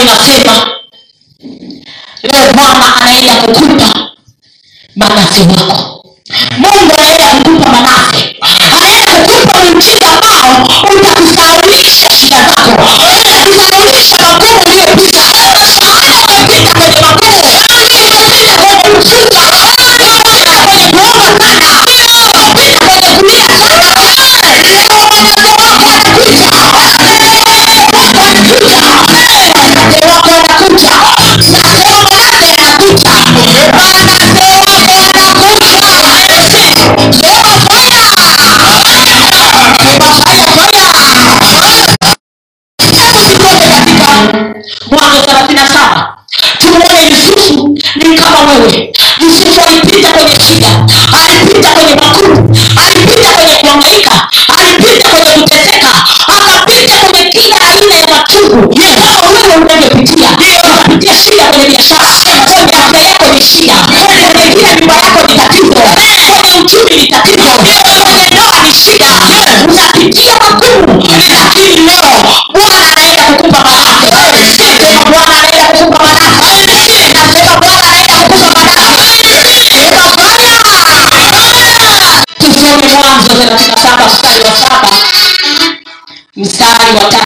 linasema leo bwana anaenda kukupa manase wako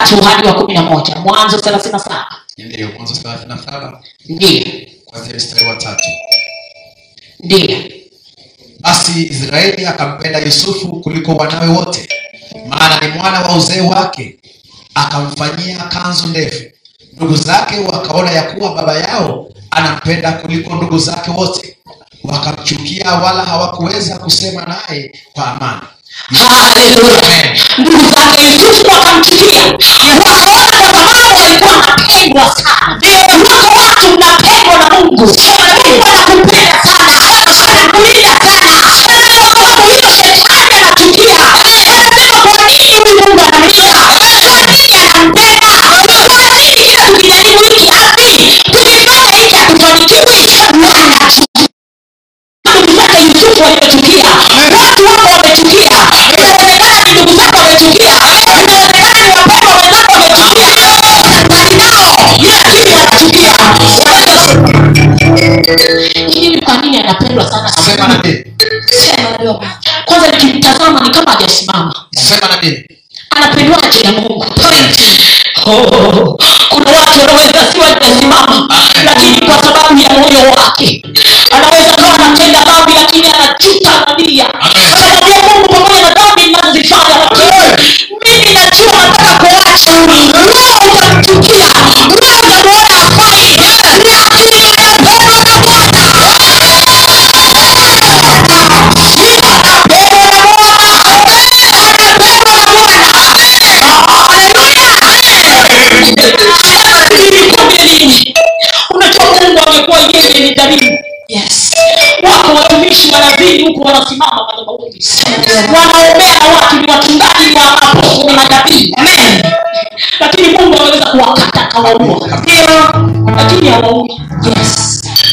tatu hadi wa kumi na moja. Mwanzo thelathini na saba. Ndiyo mwanzo thelathini na saba. Ndiyo kwanzia mstari wa tatu. Ndiyo basi israeli akampenda yusufu kuliko wanawe wote maana ni mwana wa uzee wake. Akamfanyia kanzu ndefu. Ndugu zake wakaona ya kuwa baba yao anampenda kuliko ndugu zake wote. Wakamchukia wala hawakuweza kusema naye kwa amani haleluya ndugu zake yusufu wakamchukia wakaona kwa sababu alikuwa anapendwa sana. Wako watu unapendwa na mungu. Mungu anakupenda sana. Anakulinda sana wamechukia inawezekana ni nabii kwanza nikimtazama ni kama hajasimama sema nabii na mungu Oh, kuna watu wanaweza siwa jasimama lakini kwa sababu ya moyo wake. Anaweza kawa anatenda dhambi lakini anachuta analia nataka kuacha wewe utamchukia wewe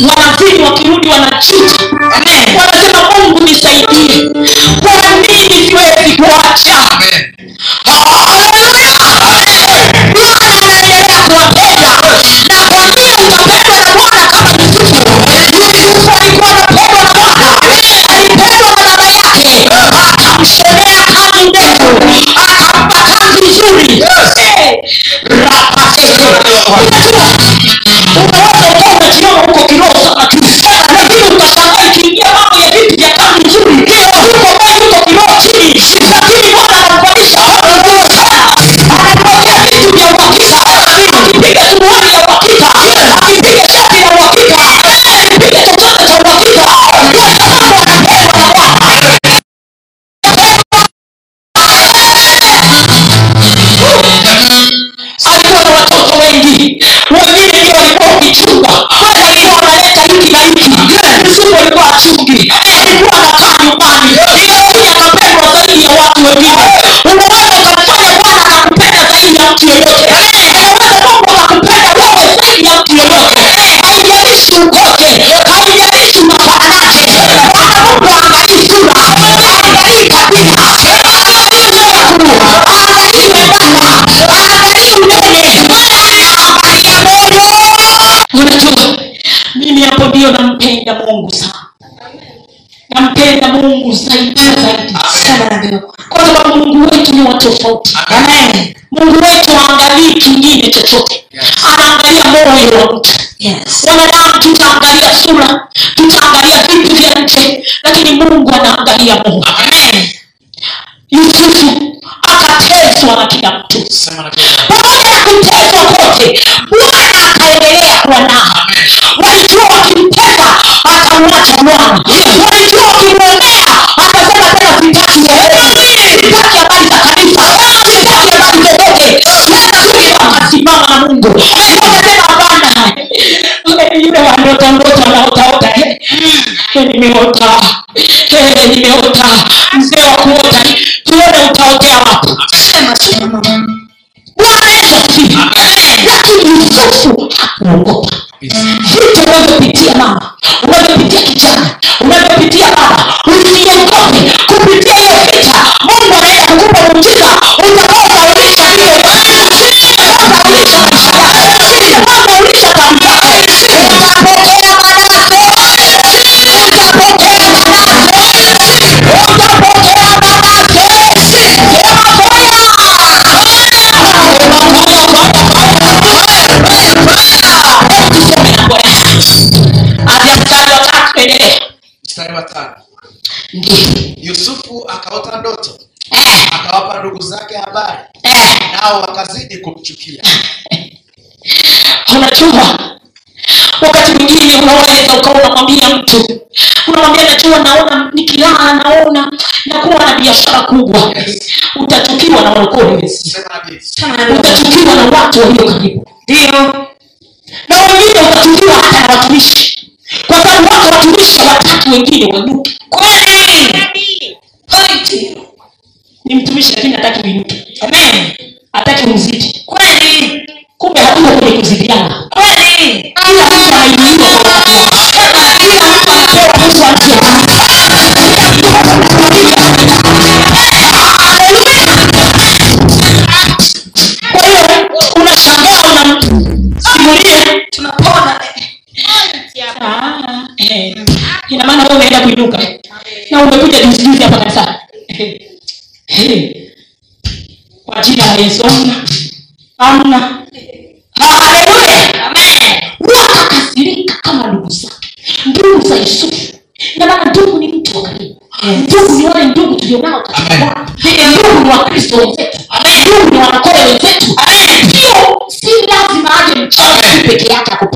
wanazidi wakirudi wanachuta amen wanasema mungu nisaidie kwa nini siwezi kuacha amen bwana anaendelea kuwapenda na kwambia utapendwa na bwana kama yusufu yusufu alikuwa anapendwa na bwana alipendwa na baba yake akamshonea kanzu ndefu akampa kanzu nzuri kumchukia unajua wakati mwingine unaweza ukawa unamwambia mtu unamwambia najua naona nikilala naona nakuwa na biashara kubwa. Yes. utachukiwa na walokoliwezi utachukiwa na watu walio karibu. Ndio. na wengine utachukiwa hata na watumishi. Kwa sababu wako watumishi watatu wengine wanuki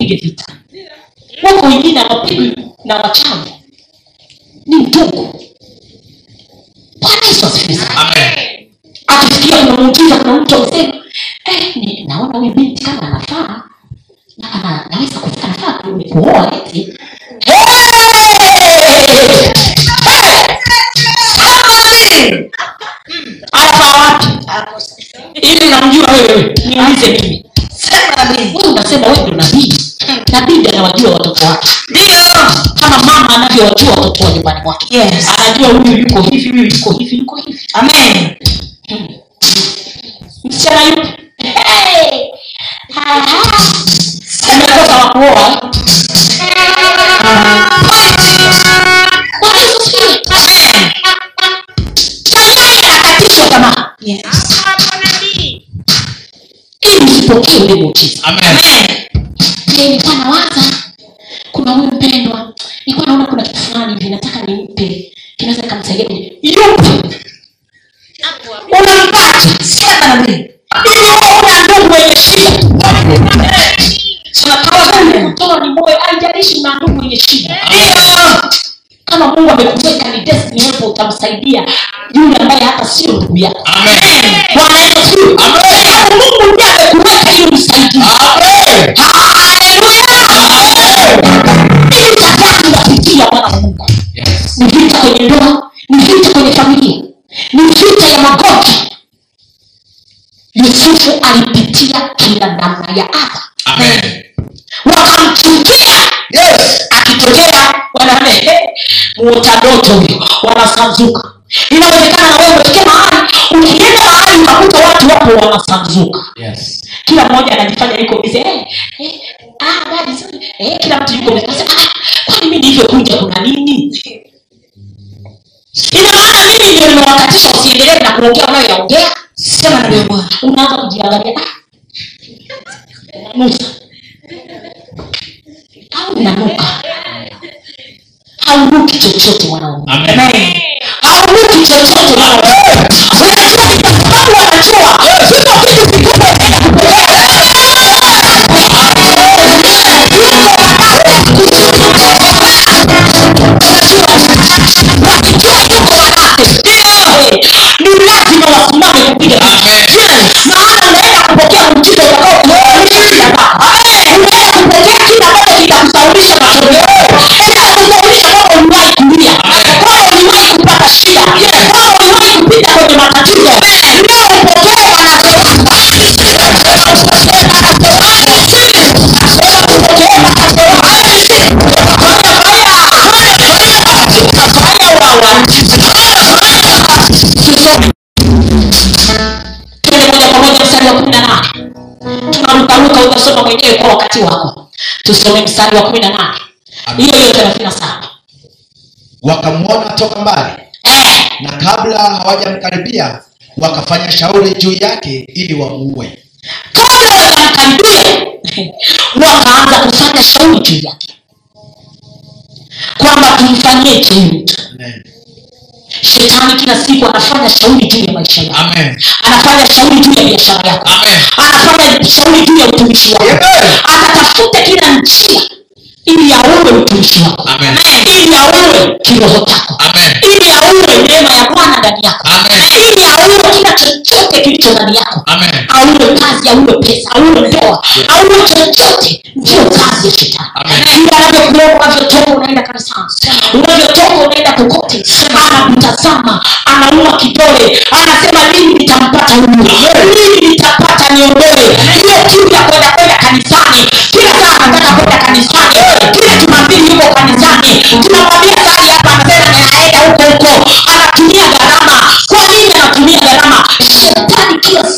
akupige vita wako wengine hawapigwi na wachawi ni ndugu bwana yesu asifiwe amen akisikia kuna mtu amesema eh, ni- naona huyu binti kama anafaa na ana- naweza ku- anafaa ku- kuoa eti ili namjua wewe niulize mimi Sema mimi. wewe unasema wewe nabii nabii anawajua watoto wake. Ndio. kama mama anavyowajua watoto wa nyumbani mwake. Yes. anajua huyu yuko hivi huyu yuko hivi yuko hivi. Amen. msichana yupo amekosa wa kuoa? Bwana Yesu asifiwe. Shetani anakatishwa tamaa. Yes. ili usipokee ule muujiza amen Je, nilikuwa nawaza kuna huyu mpendwa nilikuwa naona kuna kitu fulani hivi nataka nimpe. Kinaweza kamsaidia kwenye yupi? Unampata? Sema na mimi. una ndugu mwenye haijalishi ndugu mwenye shida. Kama mungu amekuweka ni destiny hapo utamsaidia yule ambaye hata sio ndugu yako. Bwana yesu. Mungu ndiye amekuweka ili umsaidie kwenye ndoa ni vita kwenye familia ni vita ya magoti. yusufu alipitia kila namna ya adha. Amen. Wakamchukia. Yes. Akitokea wanane muota ndoto huyo wanasanzuka. Inawezekana na wewe umefikia mahali ukienda mahali ukakuta watu wapo wanasanzuka. Yes. Kila mmoja anajifanya yuko bize eh, eh, ah, eh, kila mtu yuko bize ah, kwani mi nilivyokuja kuna nini ina maana mimi unakatisha usiendelee na kuongea unayoyaongea sema na bwana unaanza kujiangalia Musa au nanuka haunuki chochote mwanangu, haunuki chochote mwanaume tusome mstari wa kumi na nane. Hiyo hiyo thelathini na saba wakamwona toka mbali. Eh, na kabla hawajamkaribia wakafanya shauri juu yake ili wamuue. Kabla wajamkaribia wakaanza kufanya shauri juu yake. Kwamba tumfanyie huyu mtu. Shetani kila siku anafanya shauri juu ya maisha yako Amen. anafanya shauri juu ya biashara yako Amen. anafanya shauri juu ya utumishi wako anatafuta kila njia ili aue utumishi wako Amen. ili aue kiroho chako ili aue neema ya bwana ndani yako Amen. Ili aue kila chochote kilicho ndani yako. Auyo kazi auyo pesa auyo ndoa aue chochote ndio kazi ya shetani. Ndio anavyokuona unavyotoka unaenda kanisani. Unavyotoka unaenda kokote. Anakutazama anauma kidole anasema lini nitampata huyu. Lini nitapata niondoe. Ile kiu ya kwenda kwenda kanisani kila saa anataka kwenda kanisani kila jumapili yuko kanisani tunamwambia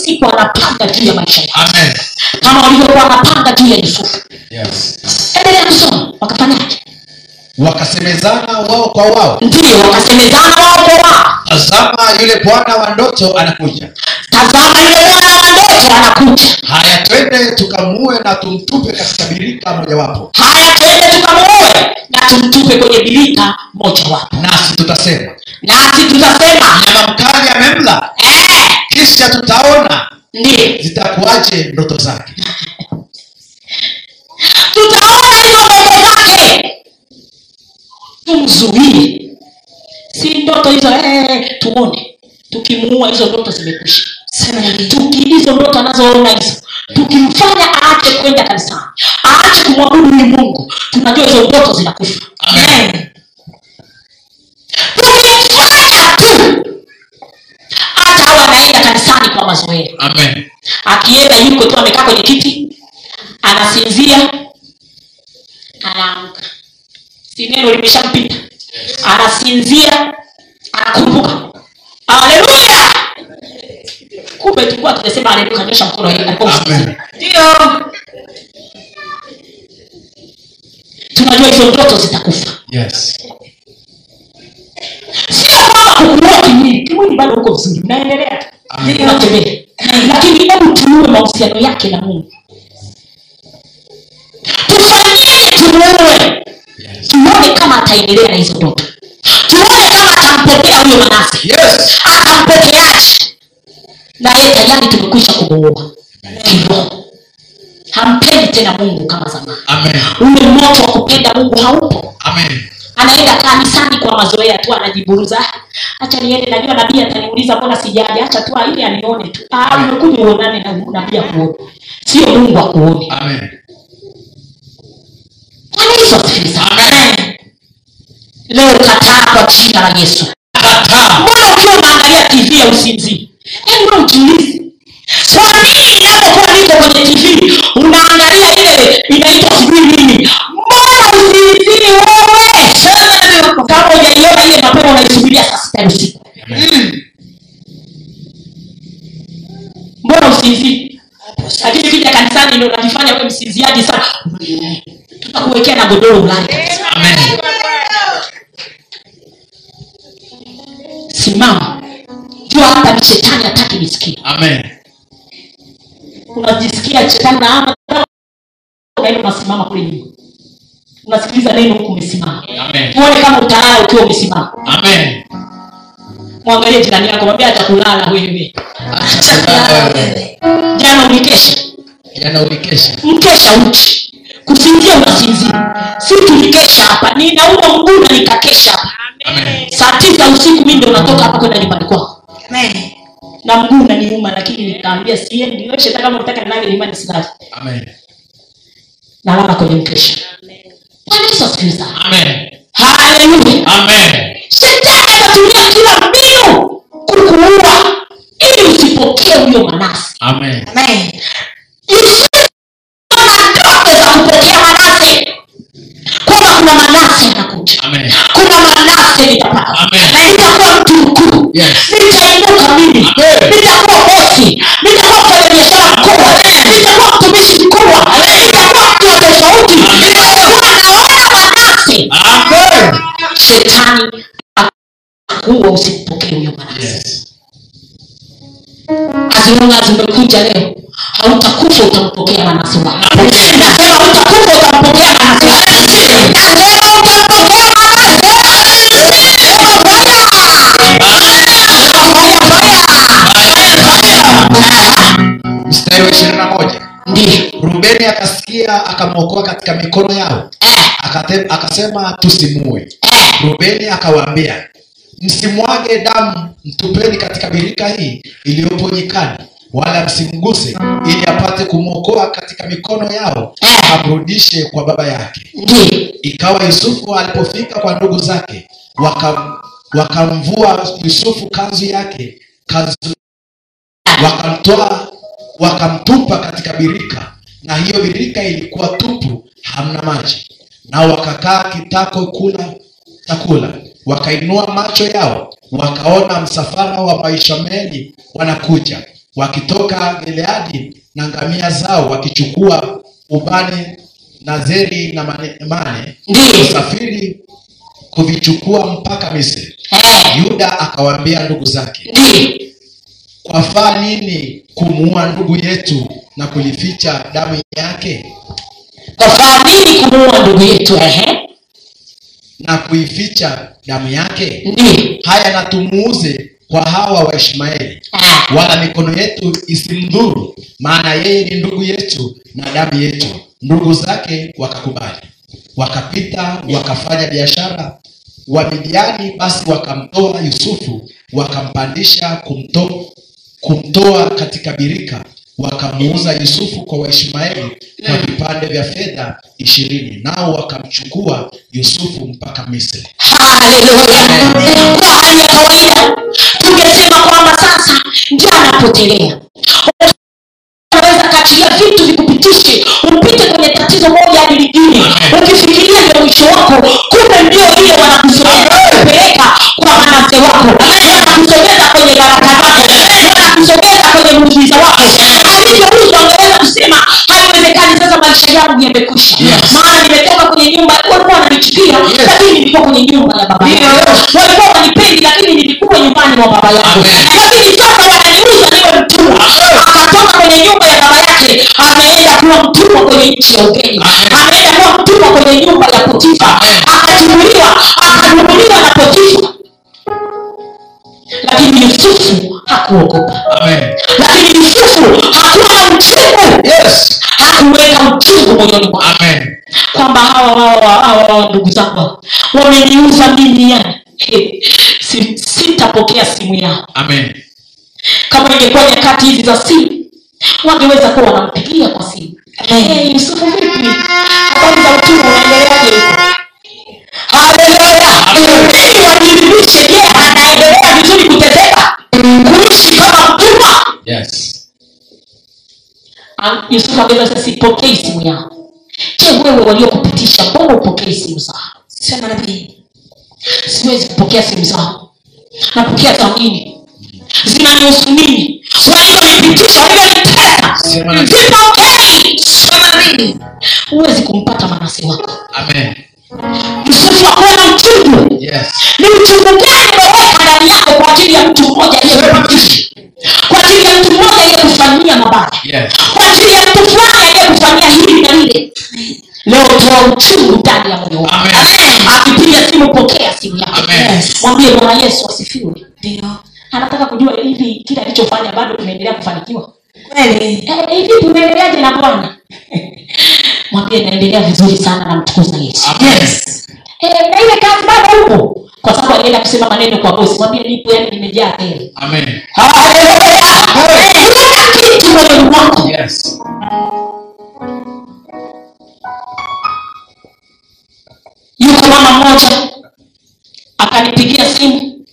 siku anapanda juu ya maisha yake. Kama walivyokuwa wanapanga juu ya yusufu Yes. endelea kusoma wakafanyaje? Wakasemezana wao kwa wao. Ndio wakasemezana wao kwa wao. Tazama yule bwana wa ndoto anakuja. Tazama yule bwana wa ndoto anakuja. Haya twende tukamue na tumtupe katika birika mojawapo. Haya twende tukamue na tumtupe kwenye birika mojawapo. Nasi tutasema. Nasi tutasema. Nyama mkali kisha tutaona zitakuache ndoto zake? Tutaona hizo ndoto zake. Tumzuie. Si ndoto hizo eh, tuone. Tukimuua hizo ndoto zimekwisha. Tuki hizo ndoto anazoona hizo tukimfanya aache kwenda kanisani aache kumwabudu huyu mungu tunajua hizo ndoto zinakufa. Tukimfanya tu hata awe anaenda kanisani kwa mazoea amen. Akienda yuko tu amekaa kwenye kiti anasinzia anaamka. Si neno limeshampita. Anasinzia anakumbuka. Haleluya! Kumbe tulikuwa tunasema haleluya nyosha mkono ndio. Tunajua hizo ndoto zitakufa. Yes. Sio kwamba kukuua kimwili kimwili bado uko vizuri unaendelea Amen. lakini hebu tuue mahusiano yake na mungu. Tufanyie tumuue tuone kama ataendelea na hizo ndoto. Tuone kama atampokea huyo manase. Yes. Atampokeaje na yeye tayari tumekwisha kumuua. Kiroho hampendi tena mungu kama zamani. Amen. Ule moto wa kupenda mungu haupo. Amen anaenda kanisani kwa mazoea tu anajiburuza. "Ah, hacha niende najua nabii ataniuliza mbona sijaja? Hacha tu ah, ili anione tu. Ah, umekuja uonane na nabii akuone sio mungu akuone. Amen. Bwana yesu asifiwe. Amen. leo kataa kwa jina la yesu. Kataa. Mbona ukiwa unaangalia tv ya hebu ujiulize tutakuwekea na door of kabisa amen simama hapa ni shetani hataki nisikie Amen. unajisikia shetani naama unaenda unasimama kule nyuma unasikiliza neno huku umesimama Amen. tuone kama utalala ukiwa umesimama Amen. mwangalie jirani yako mwambie atakulala wewe. jana ulikesha Jana ulikesha. mkesha uchi kusinzia unasinzia si tulikesha hapa. Ninauma mguu na nikakesha hapa. Saa tisa usiku mi ndo natoka hapa kwenda nyumbani kwako na mguu naniuma lakini nikaambia siendi. Shetani kama unataka nilale nyumbani silali. Nalala kwenye mkesha. Bwana yesu haleluya. Shetani atatumia kila mbinu kukuua ili usipokee huyo manasi Amen. Amen. Manase nitapata na nitakuwa mtu mkuu. Nitainuka mimi nitakuwa bosi. Nitakuwa mfanya biashara mkubwa nitakuwa mtumishi mkubwa. Nitakuwa mtu wa tofauti. Nitakuwa naona manase shetani akuwa usipokee huyo manase Yes. azilonga zimekuja leo hautakufa utampokea manase wako. Nasema Rubeni akasikia akamwokoa katika mikono yao. Akasema tusimue. Rubeni akawaambia msimwage damu, mtupeni katika birika hii iliyopo nyikani, wala msimguse, ili apate kumwokoa katika mikono yao, amrudishe kwa baba yake. Ikawa Yusufu alipofika kwa ndugu zake, wakam- wakamvua Yusufu kanzu yake, kanzu wakamtoa wakamtupa katika birika, na hiyo birika ilikuwa tupu, hamna maji. Nao wakakaa kitako kula chakula, wakainua macho yao, wakaona msafara wa Waishmaeli wanakuja wakitoka Gileadi na ngamia zao, wakichukua ubani na zeri na mane, mane kusafiri kuvichukua mpaka Misri. eh, Yuda akawaambia ndugu zake, kwa kwafaa nini kumuua ndugu yetu na kulificha damu yake? Kafaa nini kumuua ndugu yetu ehe. Na kuificha damu yake? Ndiyo. Haya na tumuuze kwa hawa waishmaeli Ah, wala mikono yetu isimdhuru maana yeye ni ndugu yetu na damu yetu. Ndugu zake wakakubali. Wakapita wakafanya biashara. Wamidiani basi wakamtoa yusufu wakampandisha kumto, kumtoa katika birika wakamuuza yusufu kwa waishmaeli kwa vipande vya fedha ishirini nao wakamchukua yusufu mpaka misri. Haleluya. Hali ya kawaida tungesema kwamba sasa ndio anapotelea. Unaweza katilia vitu vikupitishe upite kwenye tatizo moja hadi lingine. Ukifikiria ndio mwisho wako kumbe ndio ile wanakusogeza kupeleka kwa manase wako. Wanakusogeza kwenye baraka zako wanakusogeza kwenye muujiza wako yangu yamekwisha Yes. maana nimetoka kwenye nyumba walikuwa wananichukia lakini nilikuwa kwenye nyumba ya baba yangu. Walikuwa wanipendi lakini nilikuwa nyumbani mwa baba yangu. Lakini sasa wananiuza niwe mtumwa. Akatoka kwenye nyumba ya baba yake ameenda kuwa mtumwa kwenye nchi ya ugeni ameenda kuwa mtumwa kwenye nyumba ya potifa. Akachukuliwa akadumuliwa na potifa. Lakini yusufu hakuogopa. Lakini yusufu moyoni Amen. kwamba hawa hawa hawa hawa ndugu zangu wameniuza mimi yani si- sitapokea simu yao. Amen. kama ingekuwa nyakati hizi za simu wangeweza kuwa wanampigia kwa simu. Hey, yusufu vipi? Habari za utumwa yusufu angeweza sasa sipokei simu yao je wewe waliokupitisha mbona upokei simu zao sema nabii siwezi kupokea simu zao napokea za nini zinanihusu nini walivyonipitisha walivyonitesa Sema na- sema nabii huwezi kumpata manasi wako. Amen. yusufu akuwa na uchungu. Yes. ni uchungu gani umeweka ndani yako kwa ajili ya mtu mmoja aliyekupitisha? Yes. kwa ajili lile leo toa uchungu ndani ya moyo wako. Akipiga simu pokea simu yako. Mwambie bwana yesu asifiwe. Anataka kujua hivi kile alichofanya bado tunaendelea kufanikiwa? Eh, hivi tumeendeleaje na bwana? Mwambie naendelea vizuri sana namtukuza yesu. Eh, na ile kazi bado huko kwa sababu alienda kusema maneno kwa bosi. Mwambie nipo yani nimejaa heri yuko mama mmoja akanipigia simu.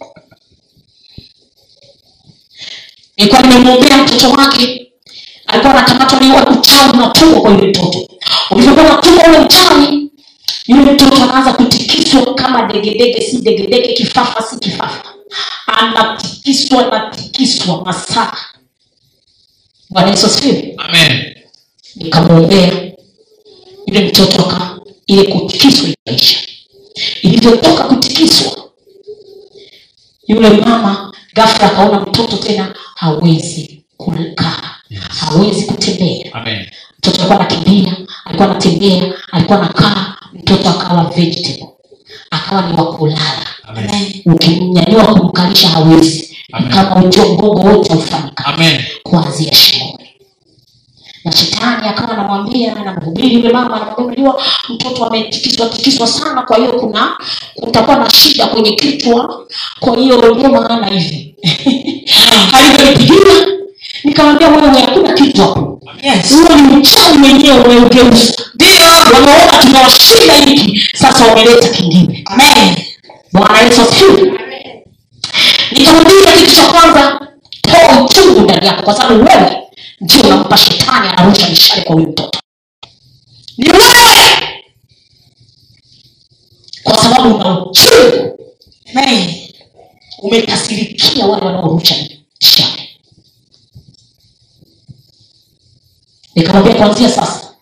Nilikuwa nimemwombea mtoto wake. Alikuwa anakamatwa ule uchawi unatungwa kwa yule mtoto. Ulivyokuwa natumwa ule uchawi yule mtoto anaanza kutikiswa kama degedege si degedege kifafa si kifafa. Anatikiswa anatikiswa masaa. Bwana yesu asifiwe. Amen. nikamwombea yule mtoto aka ile kutikiswa ikaisha ilivyotoka kutikiswa yule mama gafla akaona mtoto tena hawezi kukaa hawezi kutembea. Amen. mtoto alikuwa anakimbia alikuwa anatembea alikuwa anakaa mtoto akawa vegetable akawa ni wakulala. ukimnyanyua kumkalisha hawezi. Kama ujio mgongo wote Amen. kuanzia shingoni na shetani akawa anamwambia anamhubiri yule mama anamwambia unajua mtoto ametikiswa tikiswa sana kwa hiyo kuna kutakuwa na shida kwenye kichwa kwa hiyo ndio maana hivi. Alivyonipigia nikamwambia wewe hakuna kitu hapo yes. Huo ni uchawi wenyewe umeugeuza. Ndio. Wameona tunawashinda hiki sasa wameleta kingine. Amen. Bwana yesu asifiwe. Nikamwambia kitu cha kwanza toa uchungu ndani yako kwa sababu wewe ndio unampa shetani anarusha mishale kwa huyu mtoto. Ni wewe! Kwa sababu una uchungu. Umekasirikia wale wanaorusha mishale. Nikamwambia kuanzia sasa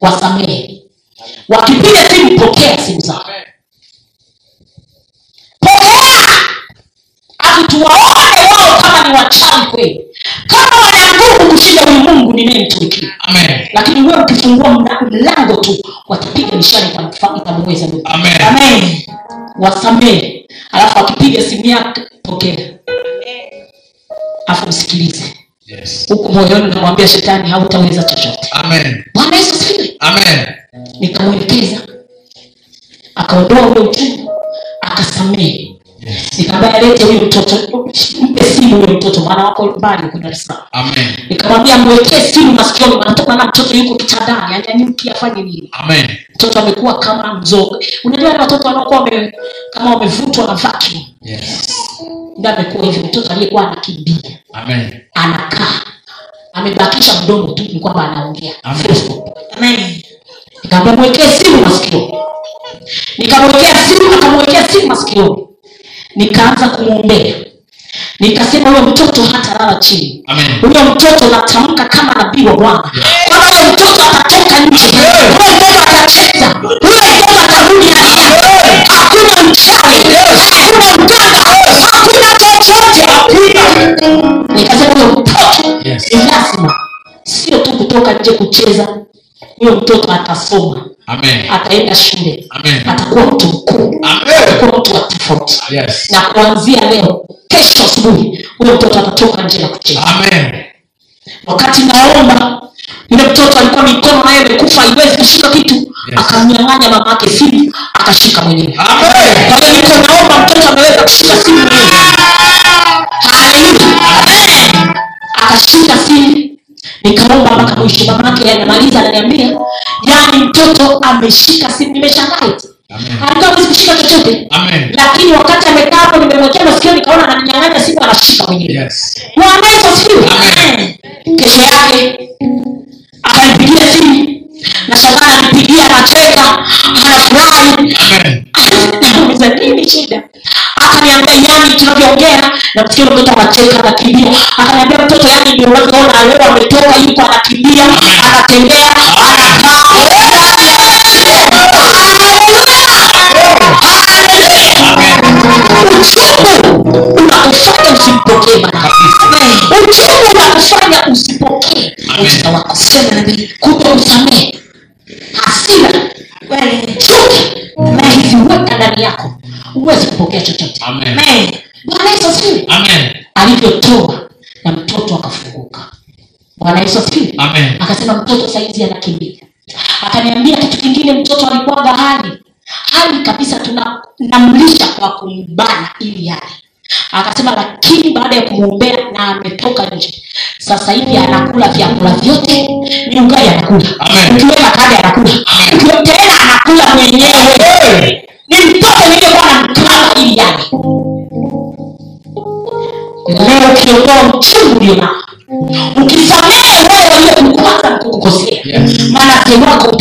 wasamehe. Wakipiga simu pokea simu zao tuwaone wao kama ni wachawi kweli. Kama kushinda huyu mungu ninayemtumikia Amen. lakini wewe ukifungua mlango tu watapiga mishale itamuweza Mungu. Amen. amen wasamehe alafu akipiga simu yake pokea alafu msikilize Yes. huku moyoni namwambia shetani hautaweza chochote Amen. bwana yesu asifiwe Amen. nikamwelekeza akaondoa ule uchungu akasamehe Yes. nikamwambia lete huyu mtoto mpe simu huyo mtoto maana wako mbali huko dar es salaam Amen. nikamwambia mwekee simu masikioni manatoka na mtoto yuko kitandani anyanyuki afanye nini Amen. mtoto amekuwa kama mzoga unajua watoto wanaokuwa wame, kama wamevutwa na vacuum Yes. ndio amekuwa hivyo mtoto aliyekuwa anakimbia Amen. anakaa amebakisha mdomo tu ni kwamba anaongea Amen. Amen nikamwambia mwekee simu masikioni nikamwekea simu akamwekea simu masikioni nikaanza kumwombea nikasema huyo mtoto hatalala chini. Huyo mtoto natamka kama nabii wa bwana. Kwamba huyo mtoto atatoka nje. Huyo mtoto atacheza huyo mtoto atarudi hapa hakuna mchawi. Hakuna mganga hakuna chochote. Nikasema huyo mtoto ni lazima sio tu kutoka nje kucheza huyo mtoto atasoma. Ataenda shule. Atakuwa mtu mkuu. Amen. atakuwa mtu wa tofauti. Yes. na kuanzia leo kesho asubuhi huyo mtoto atatoka nje na kucheza. Wakati naomba yule mtoto alikuwa mikono naye amekufa, haiwezi kushika kitu. Yes. akamnyang'anya mama yake simu akashika mwenyewe Amen. kwa hiyo niko naomba mtoto ameweza kushika simu mwenyewe Haleluya. akashika simu nikaomba mpaka mwisho. Mama yake anamaliza ananiambia yani mtoto ameshika simu nimeshangaa alikuwa hawezi kushika chochote. Lakini wakati amekaa hapo nimemwekea masikio nikaona ananinyang'anya simu anashika mwenyewe Yes. bwana yesu asifiwe kesho yake akanipigia simu. Na shangaa anipigia anacheka anafurahi. Nini shida? Akaniambia yani tunavyoongea na msikia mtoto anacheka anakimbia akaniambia mtoto yani ndio unavyoona leo ametoka yuko anakimbia anatembea wako sema nabii kuto kusamehe hasira kweli chuki. Umeziweka ndani yako huwezi kupokea chochote. Bwana yesu asifiwe. Amen. alivyotoa na mtoto akafunguka. Bwana yesu asifiwe. Amen. akasema mtoto saizi anakimbia. Akaniambia kitu kingine mtoto alikuwaga hali. Hali kabisa tunamlisha kwa kumbana ili yale akasema lakini baada ya kumwombea na ametoka nje sasa hivi anakula vyakula vyote ni ugali anakula ukiweka kadi anakula tena anakula mwenyewe. Ni mtoto niliyekuwa namkala ili yale leo ukiondoa uchungu ulionao ukisamehe wale waliokukwaza kukukosea manase wako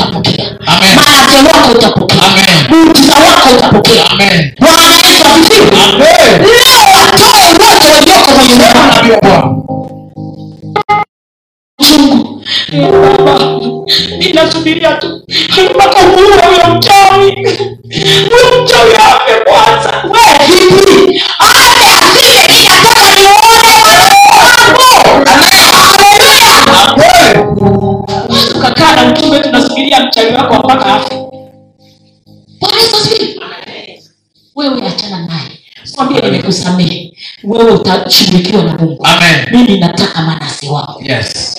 utashughulikiwa na mungu. Amen. mimi nataka manase wako. Yes.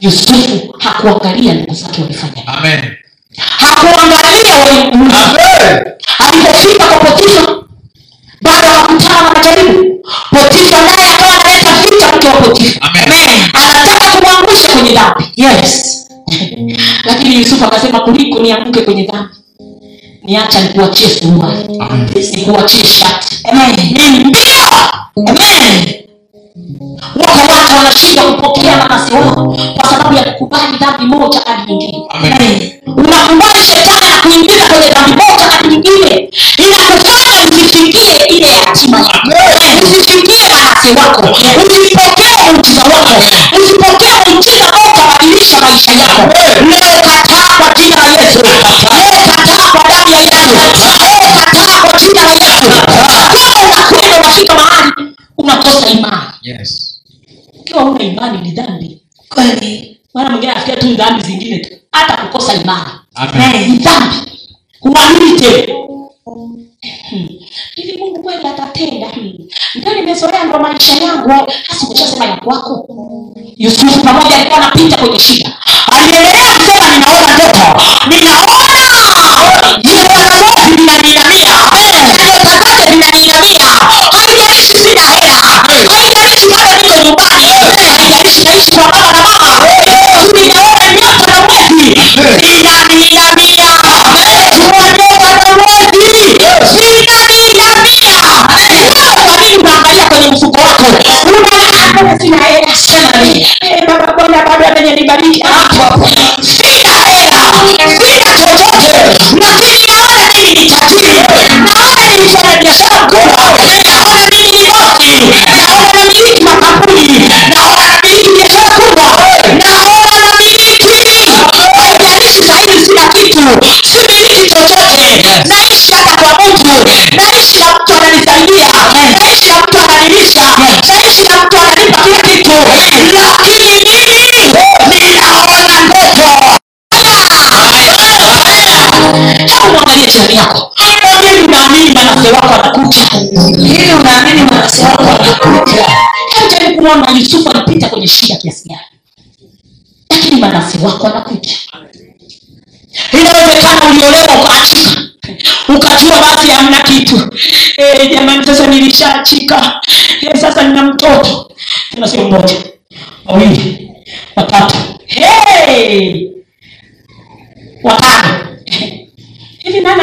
yusufu hakuangalia ndugu zake walifanya hakuangalia alipofika kwa potifa bado hakutana na majaribu potifa naye akawa analeta vita mke wa potifa. Anataka kumwangusha kwenye dhambi. Yes. Lakini yusufu akasema kuliko nianguke kwenye dhambi niacha nikuachie suruali nikuachie shati. Amen. Mimi mbio amen wako watu wanashindwa kupokea nafasi wao kwa sababu ya kukubali dhambi moja hadi nyingine. Unakubali shetani anakuingiza kwenye dhambi moja hadi nyingine inakufanya usifikie ile hatima yako. Usifikie nafasi wako. Usipokee muujiza wako. Usipokee muujiza ambao utabadilisha maisha yako Amen. ni dhambi huamini tena hivi mungu kweli atatenda Hmm. ndio nimezoea ndo maisha yangu. Hasa umeshasema ya kwako. Yusufu pamoja alikuwa anapita kwenye shida. Aliendelea kusema ninaona ndoto. Ninaona hebu yako. Hata mwambie unaamini manase wako anakuja hivi unaamini manase wako anakuja hata kuona yusufu alipita kwenye shida kiasi gani. Lakini manase wako anakuja inawezekana uliolewa ukaachika ukajua basi hamna kitu. E, jamani sasa nilishachika e, sasa nina mtoto. Tena sio mmoja wawili. Watatu. Hey! watano hivi nani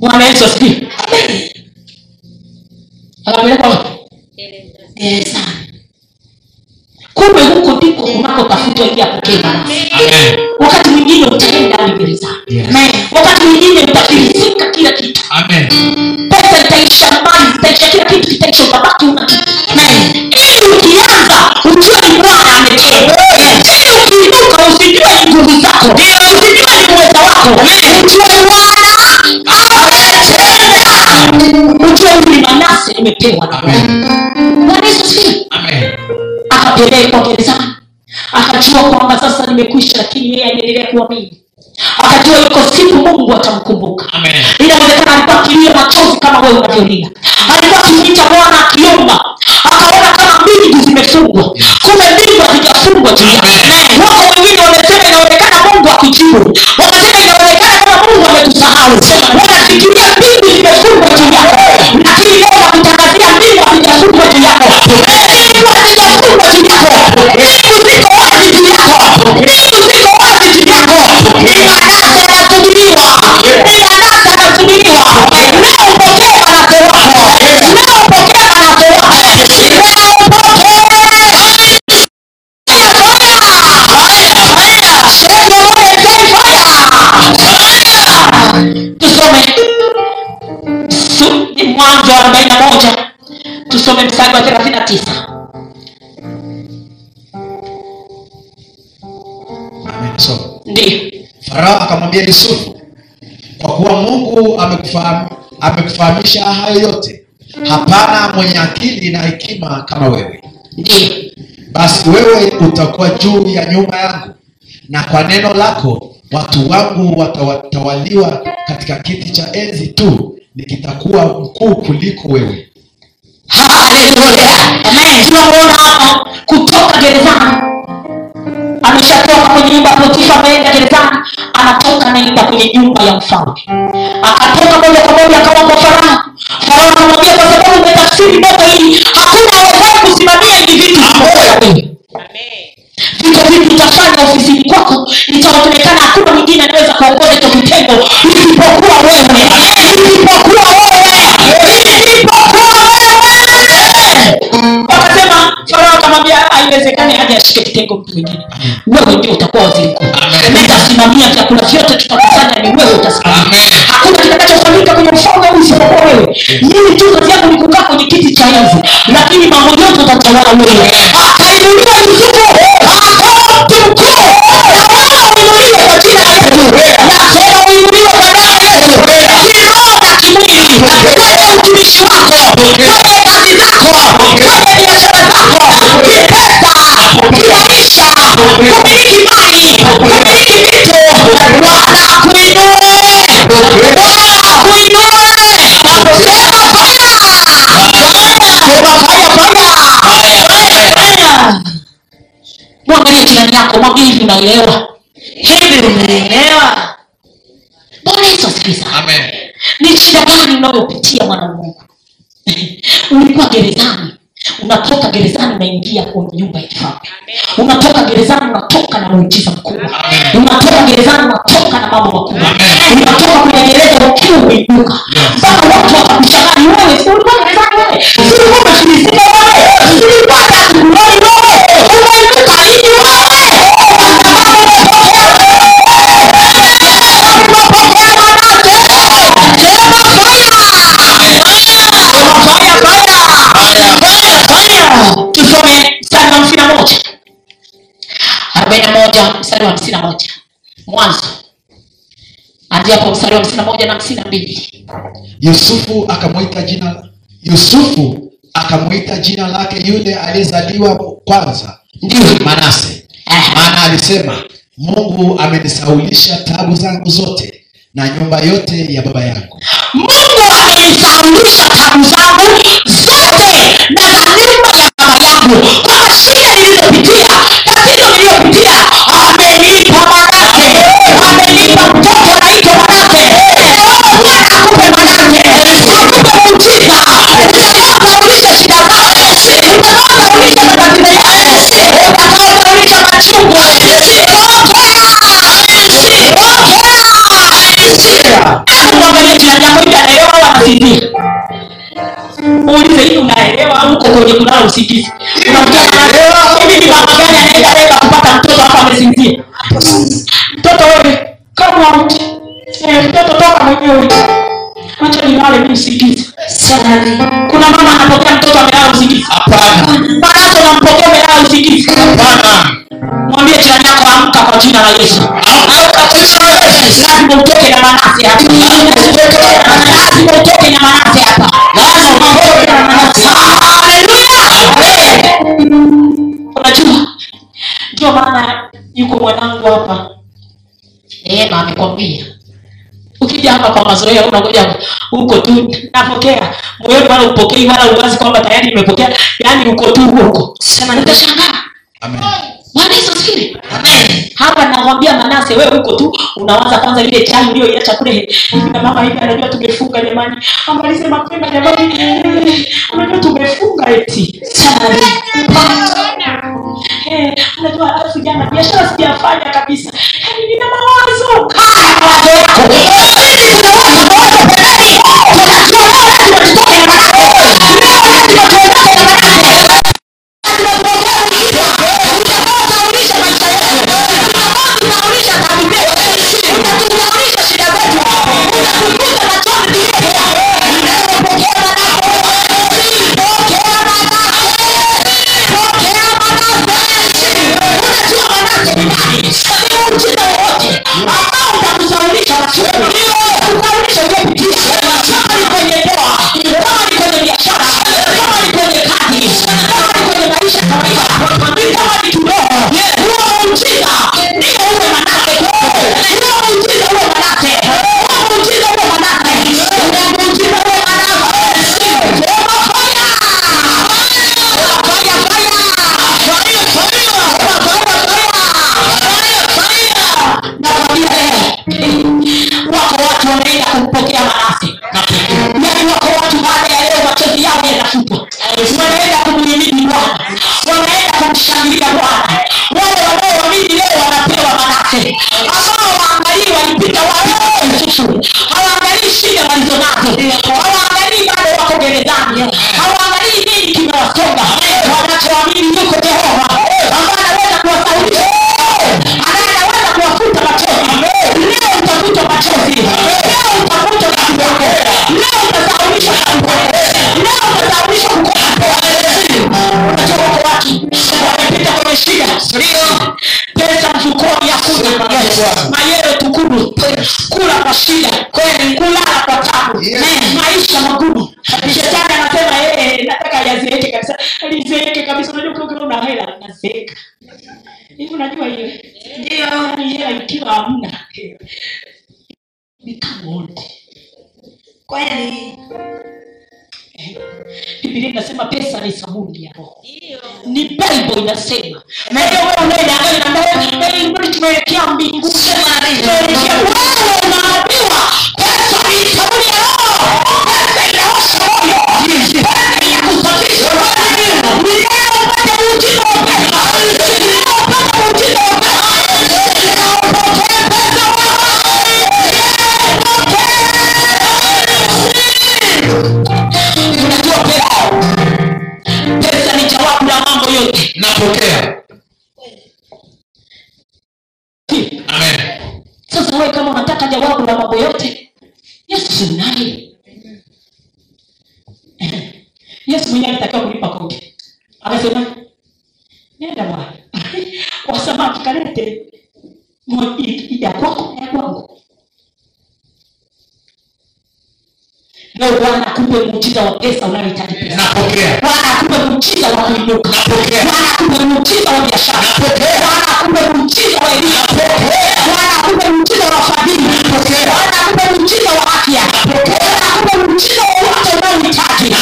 bwana yesu asifiwe. Akapelekwa wapi? gerezani kumbe huko ndiko unakotafutwa ili apokee baraka Amen. wakati mwingine utaenda gerezani akapelekwa gerezani akajua kwamba sasa nimekwisha lakini yeye anaendelea kuamini akajua yuko siku mungu atamkumbuka. Inawezekana alikuwa akilia machozi kama wewe unavyolia alikuwa akimwita bwana akiomba. Akaona kama mbingu zimefungwa. Kumbe mbingu hazijafungwa juu yake wako wengine wamesema inaonekana mungu akijibu wakasema inaonekana kama mungu ametusahau. Wanafikiria So, ndio farao akamwambia yusufu kwa kuwa mungu amekufahamu amekufahamisha hayo yote hapana mwenye akili na hekima kama wewe. Ndio basi wewe utakuwa juu ya nyumba yangu na kwa neno lako watu wangu watatawaliwa katika kiti cha enzi tu nikitakuwa mkuu kuliko wewe. Haleluya. Tunamwona hapa kutoka gerezani potifa ameenda gerezani anatoka anaenda kwenye nyumba ya mfalme. Akatoka moja kwa moja akawa kwa farao. Farao anamwambia kwa sababu umetafsiri ndoto hii hakuna awezaye kusimamia hivi vitu wewe viko vitu utafanya ofisini kwako itaonekana hakuna mwingine anaweza kuongoza hicho kitengo isipokuwa wewe. Isipokuwa wewe. Isipokuwa wewe. Wakasema farao akamwambia haiwezekani hadi ashike kitengo mtu mwingine wewe ndio utakuwa waziri mkuu Amen. nitasimamia vyakula vyote tutakusanya ni wewe utasimamia hakuna kitakachofanyika kwenye ufalme huu isipokuwa wewe. Mimi tu kazi yangu ni kukaa kwenye kiti cha enzi lakini mambo yote utatawala wewe unatoka gerezani unaingia kwenye nyumba ya kifalme. Unatoka gerezani unatoka na muujiza mkubwa. Unatoka gerezani unatoka na mambo makubwa. Unatoka kwenye gereza ukiwa umeinuka. Mpaka watu mstari wa hamsini na moja. Mwanzo. Anzia hapo mstari wa hamsini na moja na hamsini na mbili. Yusufu akamwita jina yusufu akamwita jina lake yule aliyezaliwa kwanza. Ndio manase. Maana alisema mungu amenisaulisha tabu zangu zote na nyumba yote ya baba yangu. Mungu amenisaulisha tabu zangu zote na za nyumba ya baba yangu uulize hivi unaelewa au uko kwenye kulala usingizi hivi ni mama gani anayeweza kupata mtoto hapa amesinzia? Mtoto wewe kama uti eh, mtoto toka mwenyewe acha nilale mi usingizi kuna mama anapokea mtoto amelala usingizi hapana. Banazo nampokea amelala usingizi hapana. Mwambie jirani yako amka kwa jina la yesu yuko mwanangu hapa. Neema amekwambia. Ukija hapa kwa mazoea unakuja huko tu napokea. Moyoni wala upokei wala uwazi kwamba tayari nimepokea. Yaani uko tu huko. Utashangaa. Amen. Bwana yesu asifiwe. Hapa nakwambia manase wewe huko tu unawaza kwanza ile chai uliyoiacha kule. Na mama hivi anajua tumefunga jamani. Amalize mapema jamani. Unajua tumefunga eti Eh, unajua alafu biashara sijafanya kabisa. Yaani nina mawazo. Mawazo yako hamna nikamonde kweli bibilia inasema pesa ni sabuni ya roho ni bible inasema na hiyo wewe unayeangalia na wewe mbinguni Leo Bwana akupe muujiza wa pesa unayohitaji akupe muujiza wa kuinuka. Akupe muujiza wa biashara. Akupe muujiza wa elimu. Akupe muujiza wa fadhili. Akupe muujiza wa afya. Akupe muujiza wa wote unaohitaji.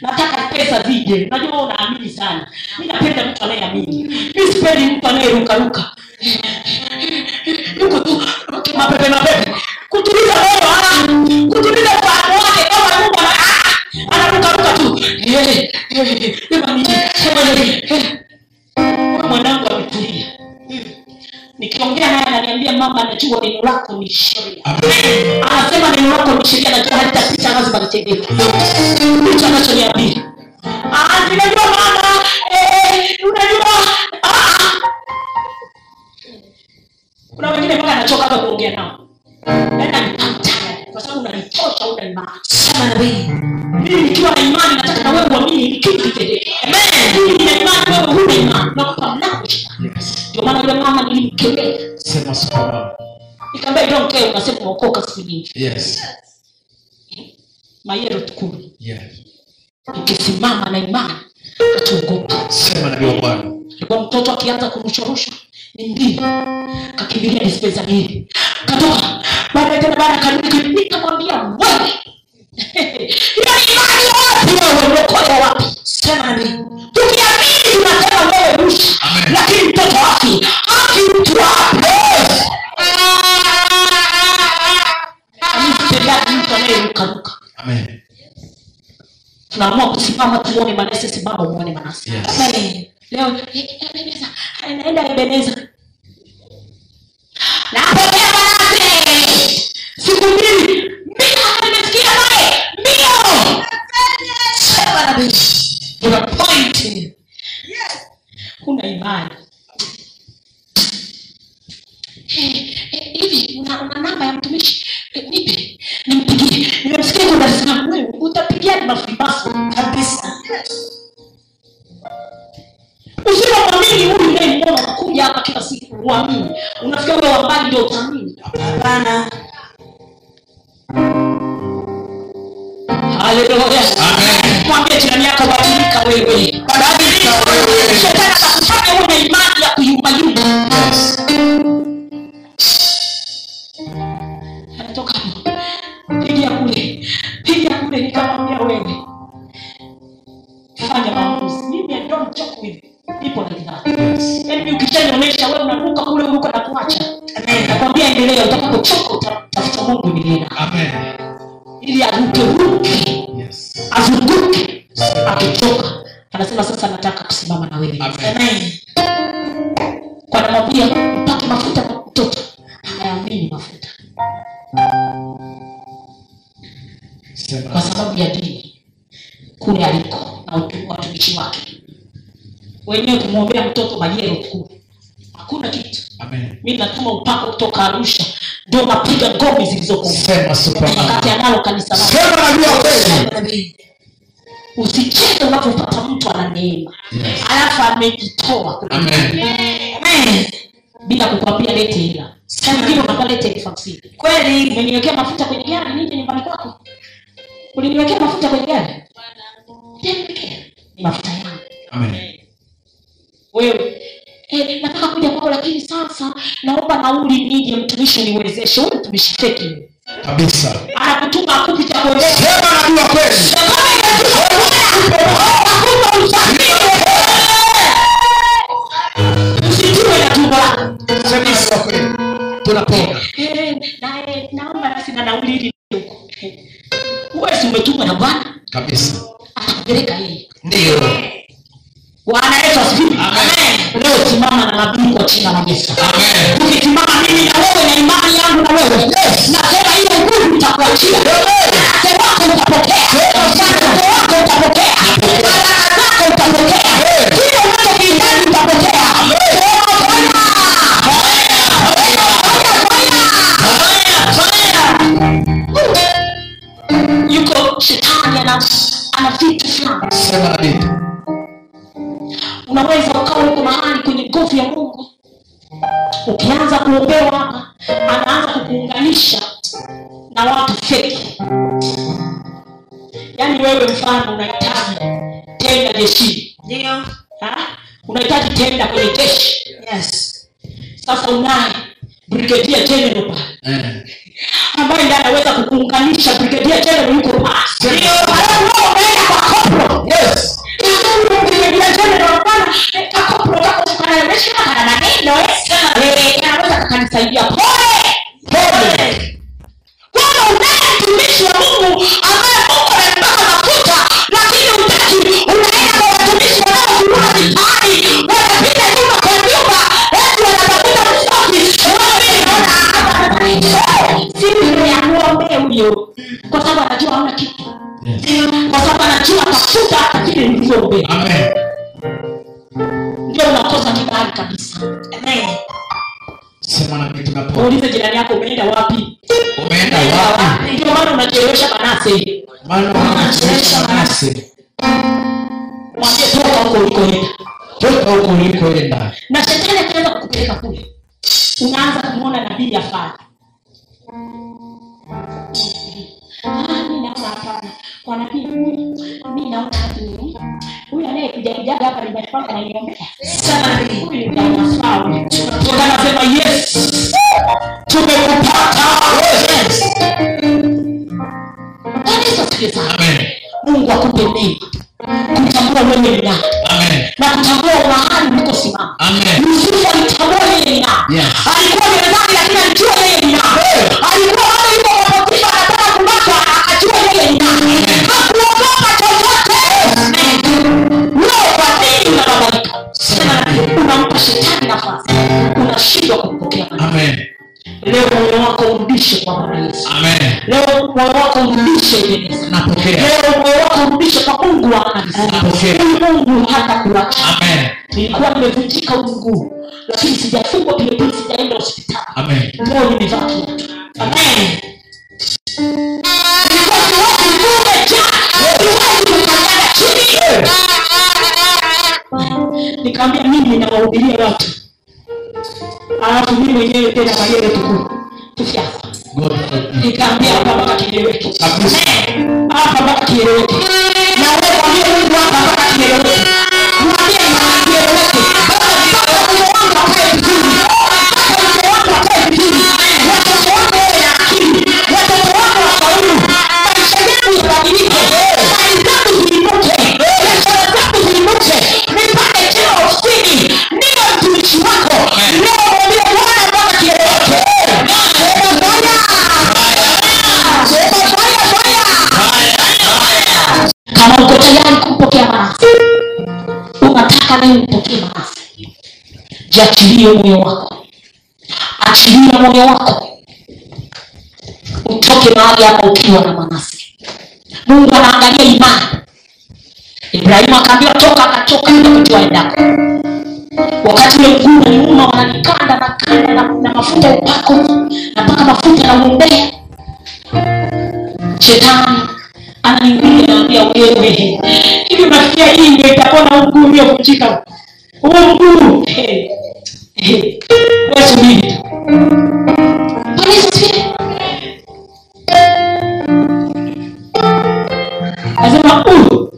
Niambie unajua wewe unaamini sana. Mi napenda mtu anayeamini mi sipendi mtu anayerukaruka yuko tu mapepe mapepe. Kutuliza moyo ah, kutuliza ufahamu wake kama mungu ana- ah, anarukaruka tu. Mwanangu ametulia nikiongea haya ananiambia mama anajua neno lako ni sheria anasema neno lako ni sheria najua halitapita lazima litendeke. Ndicho anachoniambia. Ah, ninajua mama. Eh, unajua ah, ah. kuna wengine mpaka anachoka hata kuongea nao. Yaani kwa sababu unanichosha una imani mimi nikiwa na imani nataka na wewe uamini kitu kitendeke. Mimi nina imani wewe huna imani. Nakupa mlango. Ndio maana yule mama nilimkemea Sema superman. nikamwambia I don't care unasema umeokoka siku nyingi Yes. mayero tukuru Yeah. ukisimama na imani hatuogopa Sema wa Bwana. alikuwa mtoto akianza kurusharushwa ni mbili kakimbilia dispensa mbili katoka baada tena baada karudi nikamwambia wewe hiyo imani wapi wewe mlokole wapi sema nabii tukiamini tunasema wewe Amen. Lakini mtoto haki haki mtu wape. Mtendaji mtu anayerukaruka tunaamua kusimama tuone manase simama uone manase. Leo eh, anaenda ebeneza kila wenyewe kumwombea mtoto majero kuu hakuna kitu. Mi natuma upako kutoka arusha ndio napiga ngome wakati analo kanisa usicheze unapopata mtu ana neema. Yes. alafu amejitoa kule. Amen. Amen. bila kukwambia lete hila unakuwa lete elfu hamsini. Kweli umeniwekea mafuta kwenye gari nije nyumbani kwako. Uliniwekea mafuta kwenye gari? Mafuta yangu. Amen. Wewe eh, nataka kuja kwao lakini sasa naomba nauli nije mtumishi niwezeshe huyu mtumishi feki. Kabisa. anakutuma akupi cha Sema wa kweli. usitiwe na tumbo lako wa kweli. Tunapona. Eh, na- eh, naomba nasi na nauli ili huko uwezi umetumwa na bwana Kabisa. atakupeleka yeye Ndio. Bwana yesu asifiwe Amen. leo simama na nabii kwa jina la yesu Amen. ukisimama mimi na wewe na imani yangu na wewe kuombewa hapa anaanza kukuunganisha na watu feki yaani wewe mfano unahitaji tenda jeshini ndio. Unahitaji tenda kwenye jeshi. Yes. Sasa unaye brigedia general pale Toka huko ulikoenda. na shetani akianza kukupeleka kule unaanza kumwona nabii afanye Ah, mi naona hapana kwa nabii mi naona huyu kujaga hapa ananiombea sana huyu ni tunasema yes tumekupata. Amen. Mungu akupe neema kutambua wewe ni nani. Na kutambua mahali ulikosimama yusufu alitambua yeye ni nani. Yes. alikuwa gerezani lakini alijua yeye ni nani. Alikuwa bado yuko kwa potifa anataka kumatwa akajua yeye ni nani. Hakuogopa chochote. Leo kwa nini unababaika unampa shetani nafasi. Unashindwa kumpokea leo moyo wako urudishe kwa bwana yesu. Amen. Leo moyo wako urudishe leo moyo wako urudishe kwa mungu wa kanisa. Huyu mungu hata kuacha nilikuwa nimevunjika huu mguu lakini sijafungwa pilipili sijaenda hospitali. Leo nimevaa kiatu. Amen. Nikaambia mimi ninawahubiria watu. Alafu mimi mwenyewe tena mayele tukuu. Tufyasa. Nikaambia hapa mpaka kieleweke hapa mpaka kieleweke na wewe mwambie mungu hapa mpaka kieleweke jiachilie moyo wako. Achilia moyo wako. Utoke mahali hapa ukiwa na manase mungu anaangalia imani. Ibrahimu akaambiwa toka akatoka waendako wakati ule mguu unaniuma wananikanda na kanda na, na mafuta ya upako na mpaka mafuta yanauombea shetani ananiulia naambia wewe hivi nafikia hii ndio itapona huu mguu uliovunjika huu mguu Hey, hey. wewe subiri tu Bwana Yesu asifiwe. nasema huyu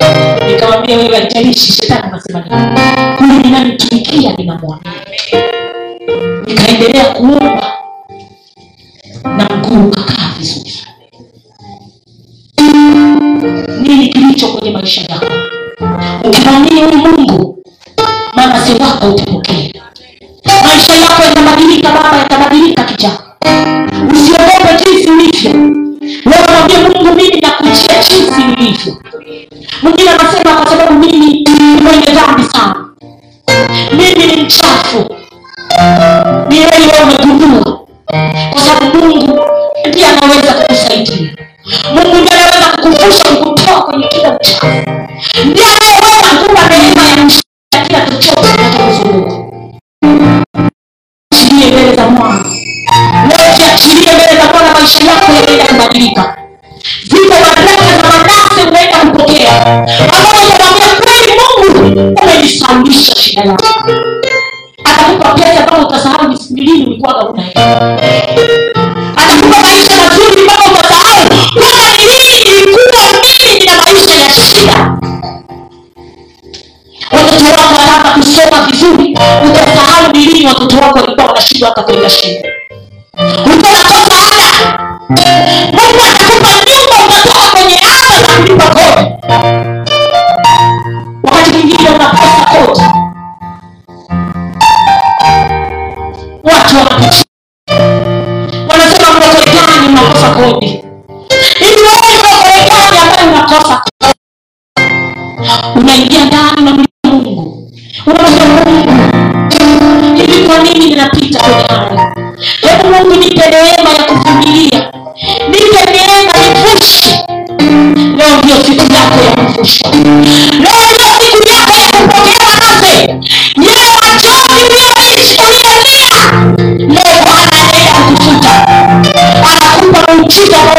nikamwambia wewe haijalishi shetani anasema nini huyu ninamtumikia ninamwamini nikaendelea kuomba wako maisha yako yatabadilika baba yatabadilika kijana. Usiogope jinsi ulivyo. Wewe mwambie mungu mimi nakuchia jinsi nilivyo. Mwingine anasema kwa sababu mimi watoto wako walikuwa wanashindwa hata kwenda shule. Ulikuwa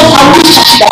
muujiza